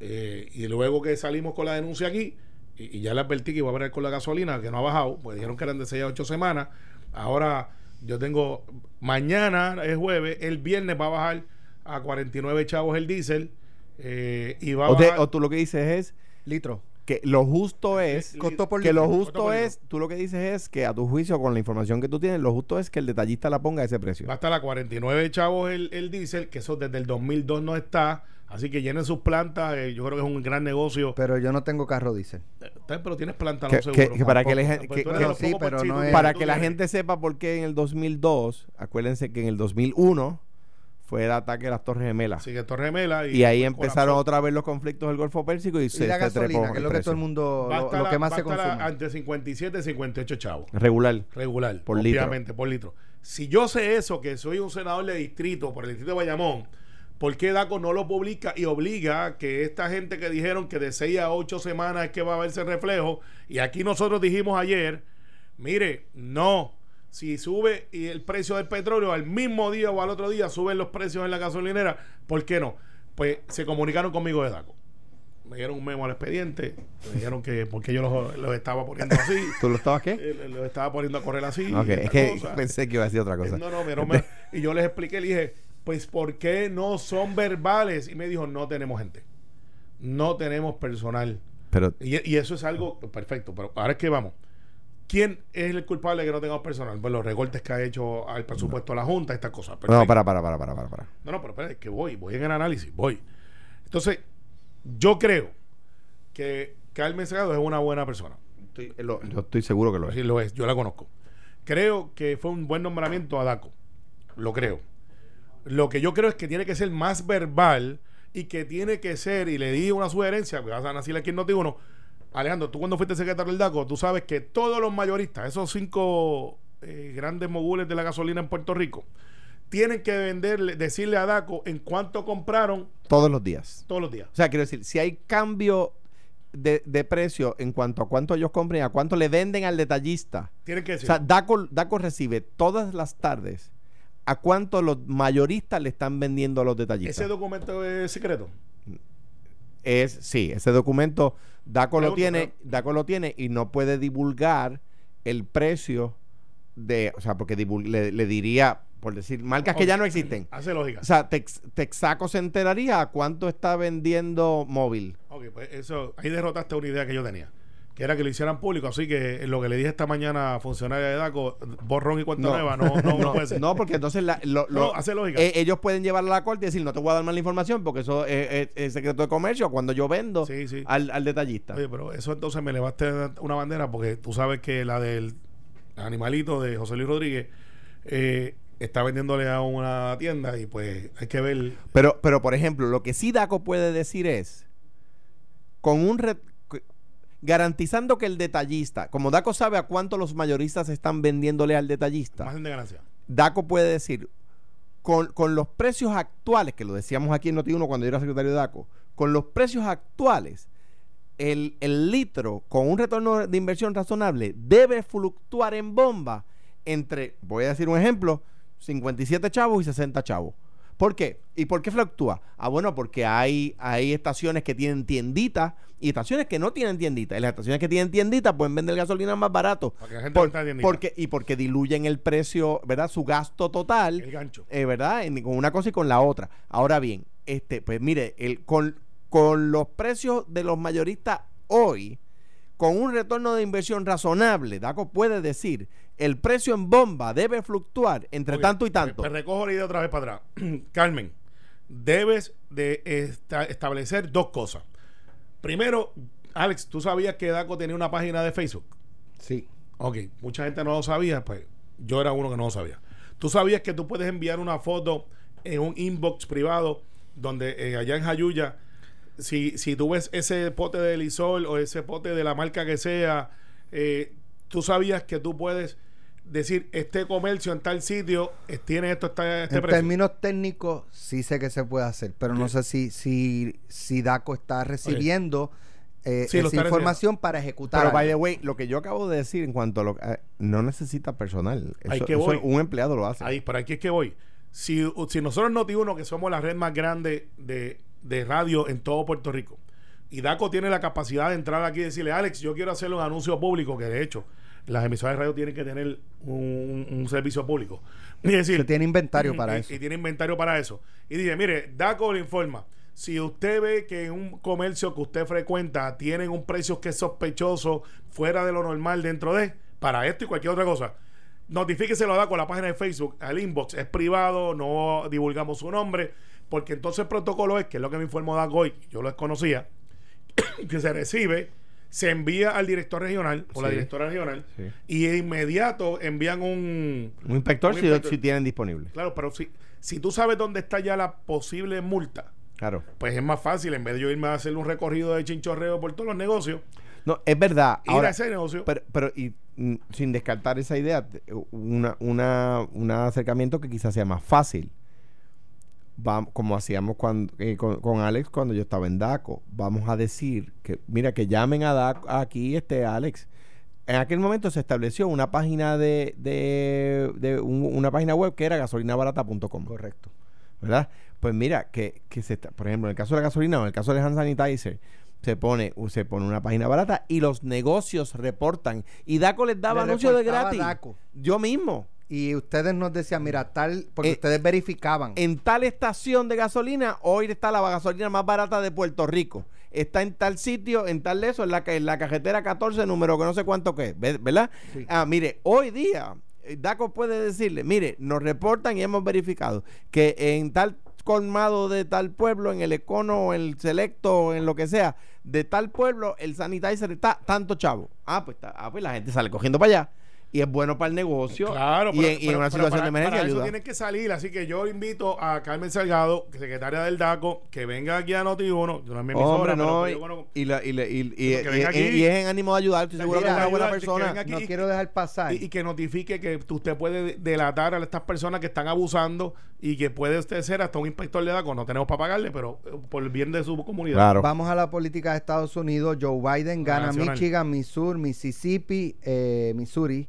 Eh, y luego que salimos con la denuncia aquí, y, y ya le advertí que iba a ver con la gasolina, que no ha bajado, pues dijeron que eran de 6 a 8 semanas. Ahora yo tengo, mañana es jueves, el viernes va a bajar a 49 chavos el diésel. eh, y va a O, te- bajar, o tú lo que dices es Litro. Que lo justo es por que lo justo por es, tú lo que dices es que a tu juicio, con la información que tú tienes, lo justo es que el detallista la ponga a ese precio. Va a estar a 49 chavos el, el diésel, que eso desde el 2002 no está. Así que llenen sus plantas. eh, yo creo que es un gran negocio. Pero yo no tengo carro diésel. Pero tienes planta, Que- no seguro. que para que la sí, pero no Para que la gente sepa por qué en el 2002, acuérdense que en el 2001 fue el ataque de las Torres Gemelas. Así que Torre Gemela Y ahí pues, empezaron colapsó. otra vez los conflictos del Golfo Pérsico y, Y se, la se gasolina, trepó que es lo que todo el mundo... A Lo, que a- más se a a- consume. entre 57 y 58 chavos. Regular. Regular. Por litro. obviamente, por litro. Si yo sé eso, que soy un senador de distrito por el distrito de Bayamón, ¿por qué DACO no lo publica y obliga que esta gente que dijeron que de 6 a 8 semanas es que va a verse reflejo? Y aquí nosotros dijimos ayer, mire, no. Si sube y el precio del petróleo al mismo día o al otro día suben los precios en la gasolinera, ¿por qué no? Pues se comunicaron conmigo de DACO. Me dieron un memo al expediente, me dijeron que porque yo los, los estaba poniendo así. ¿Tú lo estabas qué? Eh, Lo estaba poniendo a correr así. Ok, es que cosa. pensé que iba a decir otra cosa. No, no, pero me- y yo les expliqué, le dije, pues ¿por qué no son verbales? Y me dijo, no tenemos gente. No tenemos personal. Pero Y, y eso es algo perfecto. Pero ahora es que vamos. ¿Quién es el culpable de que no tengamos personal? Pues los recortes que ha hecho al presupuesto de la Junta, estas cosas. no, Perfecto. para, para, para, para, para, para. No, no, pero espera, es que voy, voy en el análisis, voy. Entonces, yo creo que Carmen Segado es una buena persona. Estoy- lo- yo estoy seguro que lo es. Sí, lo es, yo la conozco. Creo que fue un buen nombramiento a DACO. Lo creo. Lo que yo creo es que tiene que ser más verbal y que tiene que ser, y le di una sugerencia, porque vas a decirle aquí en Noti uno, Alejandro, tú cuando fuiste secretario del DACO, tú sabes que todos los mayoristas, esos cinco eh, grandes mogules de la gasolina en Puerto Rico, tienen que venderle, decirle a DACO en cuánto compraron Todos los días. todos los días. O sea, quiero decir, si hay cambio de, de precio en cuanto a cuánto ellos compren y a cuánto le venden al detallista. Tienen que O decir. sea, DACO, DACO recibe todas las tardes a cuánto los mayoristas le están vendiendo a los detallistas. ese documento es secreto. Es sí, ese documento DACO lo tiene, DACO lo tiene y no puede divulgar el precio de, o sea, porque le, le diría, por decir, marcas que ya no existen. Hace lógica. O sea, Tex- Texaco se enteraría a cuánto está vendiendo móvil. Ok, pues eso, ahí derrotaste una idea que yo tenía. Que era que lo hicieran público. Así que lo que le dije esta mañana a funcionaria de DACO, borrón y cuenta No. nueva, no, no, no puede ser. No, porque entonces la- lo- hace lógica. eh, ellos pueden llevarla a la corte y decir, no te voy a dar más la información porque eso es, es- es secreto de comercio cuando yo vendo Sí, sí. Al, al detallista. Oye, pero eso entonces me levaste una bandera porque tú sabes que la del animalito de José Luis Rodríguez eh, está vendiéndole a una tienda y pues hay que ver. Pero, pero, por ejemplo, lo que sí DACO puede decir es, con un re- garantizando que el detallista, como DACO sabe a cuánto los mayoristas están vendiéndole al detallista, Margen de ganancia. DACO puede decir, con, con los precios actuales, que lo decíamos aquí en Noti1 cuando yo era secretario de DACO, con los precios actuales, el, el litro con un retorno de inversión razonable debe fluctuar en bomba entre, voy a decir un ejemplo, 57 chavos y 60 chavos. ¿Por qué? ¿Y por qué fluctúa? Ah, bueno, porque hay, hay estaciones que tienen tienditas y estaciones que no tienen tienditas. Y las estaciones que tienen tienditas pueden vender gasolina más barato. Para que la gente Por- no tiendita. porque, y porque diluyen el precio, ¿verdad? Su gasto total. El gancho. Eh, ¿verdad? En- con una cosa y con la otra. Ahora bien, este, pues mire, el, con, con los precios de los mayoristas hoy, con un retorno de inversión razonable, DACO puede decir, el precio en bomba debe fluctuar entre tanto y me- tanto. Me, recojo la idea otra vez para atrás. Carmen, debes de esta- establecer dos cosas. Primero, Alex, ¿tú sabías que DACO tenía una página de Facebook? Sí. Ok, mucha gente no lo sabía, pues yo era uno que no lo sabía. ¿Tú sabías que tú puedes enviar una foto en un inbox privado donde eh, allá en Jayuya, si, si tú ves ese pote de Lisol o ese pote de la marca que sea, eh, tú sabías que tú puedes decir, este comercio en tal sitio eh, tiene esto, está este en precio? términos técnicos, sí sé que se puede hacer, pero no sé si, si, si DACO está recibiendo eh, Sí, lo esa información para ejecutar. Pero, by the way, lo que yo acabo de decir en cuanto a lo eh, no necesita personal. Eso- que eso voy. un empleado lo hace. Ahí, por aquí es que voy. Si, si nosotros Noti uno que somos la red más grande de, de radio en todo Puerto Rico, y DACO tiene la capacidad de entrar aquí y decirle, Alex, yo quiero hacer un anuncio público, que de hecho, las emisoras de radio tienen que tener un, un servicio público. Y decir, Se tiene inventario para y, eso. y tiene inventario para eso. Y dice, mire, DACO le informa. Si usted ve que en un comercio que usted frecuenta tienen un precio que es sospechoso, fuera de lo normal dentro de, para esto y cualquier otra cosa, notifíqueselo a DACO a la página de Facebook, al inbox. Es privado, no divulgamos su nombre, porque entonces el protocolo es, que es lo que me informó DACO hoy, yo lo desconocía, que se recibe, se envía al director regional o la directora regional Sí. y de inmediato envían un, Un inspector, Un si, inspector. si tienen disponible. Claro, pero si, si tú sabes dónde está ya la posible multa, Claro. pues es más fácil, en vez de yo irme a hacer un recorrido de chinchorreo por todos los negocios, No, es verdad. ir Ahora, a ese negocio. Pero, pero y, mm, sin descartar esa idea, una, una, un acercamiento que quizás sea más fácil. Como hacíamos cuando, eh, con, con Alex cuando yo estaba en DACO. Vamos a decir que, mira, que llamen a DACO aquí, este Alex. En aquel momento se estableció una página de, de, de un- una página web que era gasolinabarata.com. Correcto. ¿verdad? Pues mira, que, que se está, por ejemplo, en el caso de la gasolina o en el caso de hand sanitizer, se pone, se pone una página barata y los negocios reportan. Y DACO les daba Le anuncios de gratis. DACO. Yo mismo. Y ustedes nos decían, mira, tal, porque Eh, ustedes verificaban. En tal estación de gasolina, hoy está la gasolina más barata de Puerto Rico. Está en tal sitio, en tal de eso, en la, en la cajetera 14, número que no sé cuánto que es, ¿ve- ¿verdad? Sí. Ah, mire, hoy día, eh, DACO puede decirle, mire, nos reportan y hemos verificado que en tal colmado de tal pueblo, en el Econo, en el Selecto, en lo que sea, de tal pueblo, el sanitizer está tanto chavo. Ah, pues, está- ah, pues la gente sale cogiendo para allá. Y es bueno para el negocio. Claro, y, pero- en, y en una pero situación para- de emergencia para eso ayuda. tienen que salir, así que yo invito a Carmen Salgado, secretaria del DACO, que venga aquí a Noti1, no es mi emisora, Hombre, pero no, yo, y, bueno, y la- y la- y- y- Que venga y- aquí. y es en ánimo de ayudar, estoy seguro que es una buena persona. venga aquí. No y- quiero dejar pasar. y, y que notifique que usted puede de- delatar a estas personas que están abusando y que puede usted ser hasta un inspector de DACO, no tenemos para pagarle, pero eh, por el bien de su comunidad. Claro. Vamos a la política de Estados Unidos. Joe Biden gana Nacional. Michigan, Missouri, Mississippi, eh, Missouri,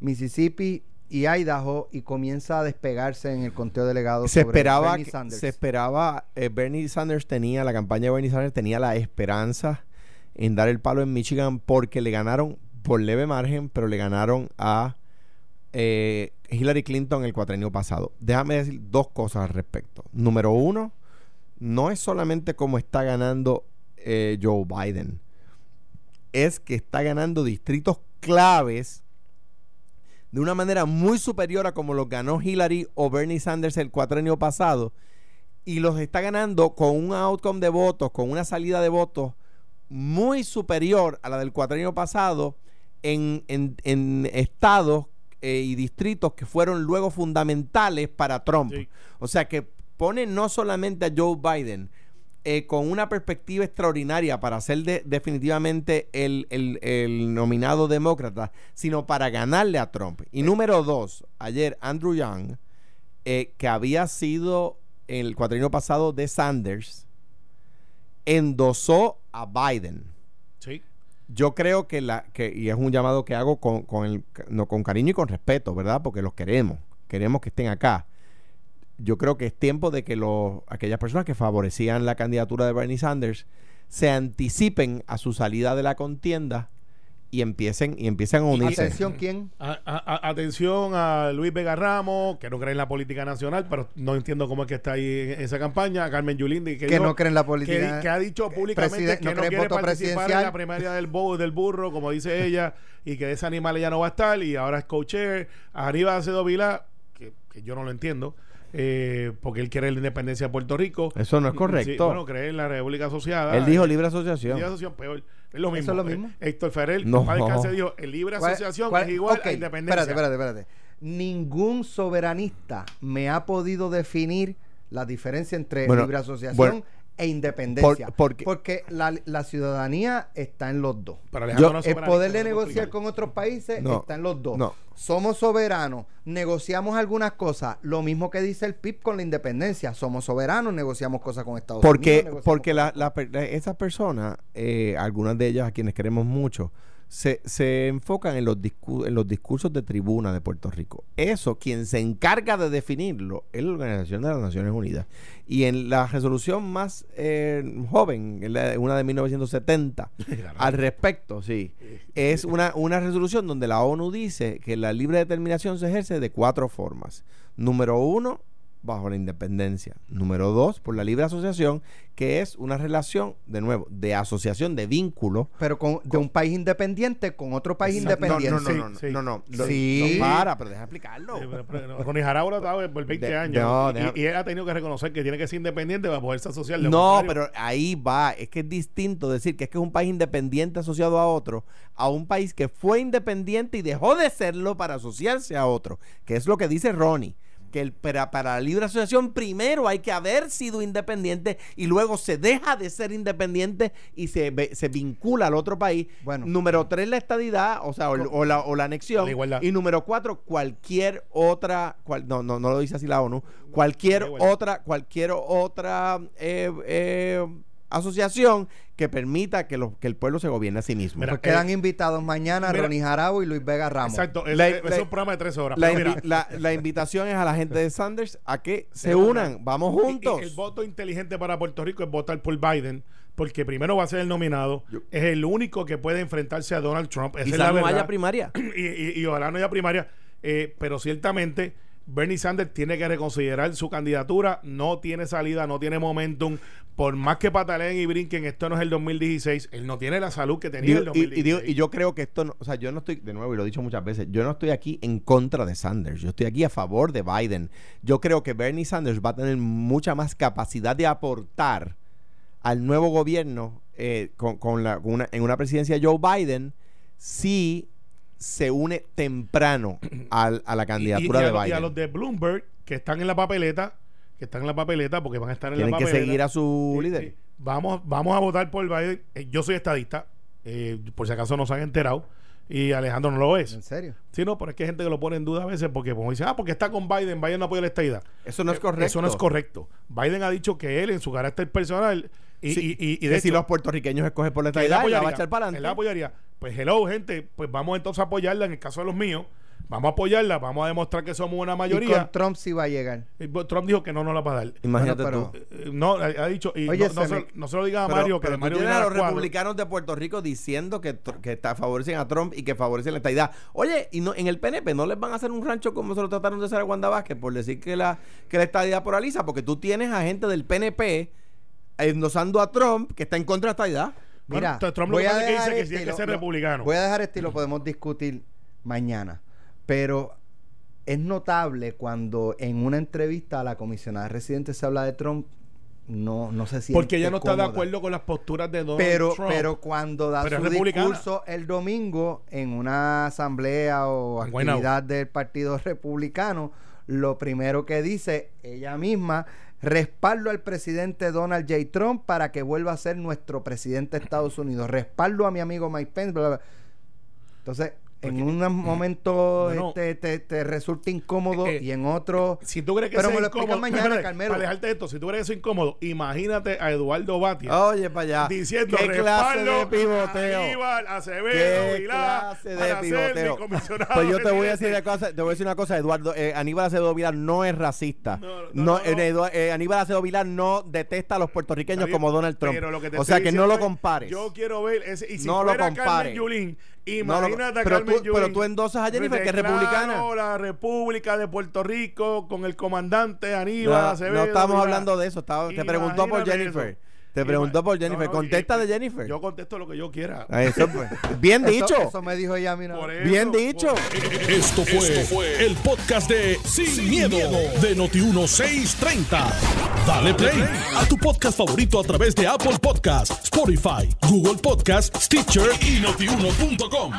Mississippi y Idaho y comienza a despegarse en el conteo delegado se sobre esperaba Bernie que- Sanders. se esperaba eh, Bernie Sanders tenía la campaña de Bernie Sanders tenía la esperanza en dar el palo en Michigan porque le ganaron por leve margen pero le ganaron a eh, Hillary Clinton el cuatrenio pasado déjame decir dos cosas al respecto número uno no es solamente cómo está ganando eh, Joe Biden es que está ganando distritos claves de una manera muy superior a como los ganó Hillary o Bernie Sanders el cuatrenio pasado y los está ganando con un outcome de votos, con una salida de votos muy superior a la del cuatrenio pasado en, en- en estados eh, y distritos que fueron luego fundamentales para Trump. Sí. O sea que pone no solamente a Joe Biden eh, con una perspectiva extraordinaria para ser de- definitivamente el, el- el nominado demócrata, sino para ganarle a Trump. Y número dos, ayer Andrew Young, eh, que había sido el cuatrino pasado de Sanders, endosó a Biden. Sí. Yo creo que la que y es un llamado que hago con, con el, no, con cariño y con respeto, ¿verdad? Porque los queremos, queremos que estén acá. Yo creo que es tiempo de que los aquellas personas que favorecían la candidatura de Bernie Sanders se anticipen a su salida de la contienda y empiecen y empiecen a unirse. Atención, ¿quién? A- a- a- atención a Luis Vega Ramos, que no cree en la política nacional, pero no entiendo cómo es que está ahí en esa campaña. A Carmen Yulindi, que, Que no cree en la política. que ha dicho públicamente que no no, cree en quiere voto participar en la primaria del, bo- del burro, como dice ella, y que de ese animal ella no va a estar, y ahora es co-chair. Arriba Acedo Vila, que, que yo no lo entiendo, eh, porque él quiere la independencia de Puerto Rico. Eso no es Sí, correcto. bueno, cree en la República Asociada. Él dijo libre asociación. Libre asociación, peor. Es lo mismo. es lo mismo? Eh, Héctor Ferrer, No. compadre Cáncer, dijo, el libre ¿Cuál- asociación cuál- es igual ok, a independencia. Espérate, espérate, espérate. Ningún soberanista me ha podido definir la diferencia entre Bueno, libre asociación bueno, e independencia. por- porque- porque la, la ciudadanía está en los dos. Pero Alejandro Yo- no es El poder de negociar con otros países No, está en los dos. no. Somos soberanos, negociamos algunas cosas, lo mismo que dice el PIB con la independencia. Somos soberanos, negociamos cosas con Estados Porque, Unidos. porque la, la- esas personas, eh, algunas de ellas a quienes queremos mucho, se, se enfocan en los, en los discursos de tribuna de Puerto Rico. Eso, quien se encarga de definirlo, es la Organización de las Naciones Unidas. Y en la resolución más eh, joven, en la- una de 1970, al respecto, sí, es una, una resolución donde la ONU dice que la libre determinación se ejerce de cuatro formas. Número uno, bajo la independencia. Número dos, por la libre asociación, que es una relación, de nuevo, de asociación, de vínculo. Pero con, de un país independiente con otro país independiente. No, no, no, Sí, no, no, sí. no, Sí. no, para, pero deja explicarlo. Eh, pero- pero Ronnie Jarabo lo estaba por 20 De- años. no, y- deja- y, él ha tenido que reconocer que tiene que ser independiente para poderse asociar. de No, pero ahí va. Es que es distinto decir que es que es un país independiente asociado a otro, a un país que fue independiente y dejó de serlo para asociarse a otro, que es lo que dice Ronnie. Que el, para, para la libre asociación primero hay que haber sido independiente y luego se deja de ser independiente y se, ve- se vincula al otro país. Bueno. número tres, la estadidad, o sea, o, o la, o la anexión. La igualdad. Y número cuatro, cualquier otra, cual- no, no, no lo dice así la ONU, cualquier La otra, cualquier otra eh, eh, asociación que permita que, los, que el pueblo se gobierne a sí mismo. Mira, Pues quedan eh, invitados mañana mira- Ronnie Jarabo y Luis Vega Ramos. Exacto. Es, La- es la- un programa de tres horas. la, pero mira, invi- la- la invitación es a la gente de Sanders a que se unan, vamos y- y juntos. el voto inteligente para Puerto Rico es votar por Biden. Porque primero va a ser el nominado, Yo- es el único que puede enfrentarse a Donald Trump. Esa es Quizás la no haya primaria. y, y- y ojalá no haya primaria. eh, pero ciertamente Bernie Sanders tiene que reconsiderar su candidatura. No tiene salida, no tiene momentum. Por más que pataleen y brinquen, esto no es el 2016. Él no tiene la salud que tenía Digo- el y, y 2016. digo- y yo creo que esto, no, o sea, yo no estoy, de nuevo, y lo he dicho muchas veces, yo no estoy aquí en contra de Sanders, yo estoy aquí a favor de Biden. Yo creo que Bernie Sanders va a tener mucha más capacidad de aportar al nuevo gobierno eh, con, con la, con una, en una presidencia de Joe Biden si se une temprano al- a la Y- y- candidatura y a de los- Y a Biden. los de Bloomberg, que están en la papeleta, que están en la papeleta, porque van a estar en Tienen la que papeleta. seguir a su líder. vamos, vamos a votar por Biden. Eh, yo soy estadista, eh, por si acaso no se han enterado, y Alejandro no lo es. ¿En serio? Sí, no, pero es que hay gente que lo pone en duda a veces porque como dicen, ah, porque está con Biden, Biden no apoya la estadidad. Eso no es Eh, correcto. Eso no es correcto. Biden ha dicho que él, en su carácter personal, y, Sí, y, y, y que de si hecho, los puertorriqueños escogen por la que él estadidad, la apoyaría, va a echar para él la apoyaría. Pues hello, gente, pues vamos entonces a apoyarla en el caso de los míos. Vamos a apoyarla, vamos a demostrar que somos una Y mayoría. con Trump sí va a llegar. Y Trump dijo que no nos la va a dar. Imagínate Bueno, tú. Eh, No, ha ha dicho, y Oye, no, no se me- no se lo diga a Pero- Mario, que pero tú Mario viene a los republicanos de Puerto Rico diciendo que, que está- favorecen a Trump y que favorecen la estadidad. Oye, y no, en el PNP no les van a hacer un rancho como se lo trataron de hacer a Wanda Vázquez por decir que la, que la estadidad poraliza, porque tú tienes a gente del PNP endosando a Trump que está en contra de la estadidad. Bueno, Trump lo que voy a que dejar dice que tiene que ser republicano. Voy a dejar esto y lo podemos discutir mañana. Pero es notable cuando en una entrevista a la comisionada residente se habla de Trump, no, no se siente Porque ella no está de acuerdo con las posturas de Donald Pero, Trump. pero cuando da Pero su discurso el domingo en una asamblea o actividad del Partido Republicano, lo primero que dice ella misma, respaldo al presidente Donald J. Trump para que vuelva a ser nuestro presidente de Estados Unidos. Respaldo a mi amigo Mike Pence. bla, bla. Entonces, en un momento Bueno, este, te, te resulta incómodo eh, y en otro... si tú crees que Pero me lo incómodo, mañana, espérate, Carmelo. Para dejarte esto, si tú crees que eso es incómodo, imagínate a Eduardo Batia Oye, para allá. diciendo ¿Qué clase de pivoteo? a Aníbal Acevedo ¿Qué Vilá clase de pivoteo? Pues yo te voy a decir una cosa, te voy a decir una cosa, Eduardo, eh, Aníbal Acevedo Vilar no es racista. No, no, No, no, eh, eh, Aníbal Acevedo Vilar no detesta a los puertorriqueños como Donald Trump. pero lo que te o sea que no lo compares. Yo quiero ver ese, y si No lo fuera compares. Carmen Yulín, No imagínate a pero Carmen tú- pero tú endosas a Jennifer, que es republicana. la República de Puerto Rico con el comandante Aníbal no, Acevedo. no estamos hablando de eso. estaba- te preguntó por Jennifer. eso. Te preguntó por Jennifer. No, no, Contesta y- de Jennifer. Yo contesto lo que yo quiera. Ah, Eso, pues. Bien dicho. Eso, me dijo ella a mí. una Por vez. eso, Bien dicho. por- Esto fue, el podcast de Sin, miedo, de Noti1630. Dale play a tu podcast favorito a través de Apple Podcasts, Spotify, Google Podcasts, Stitcher y notiuno.com.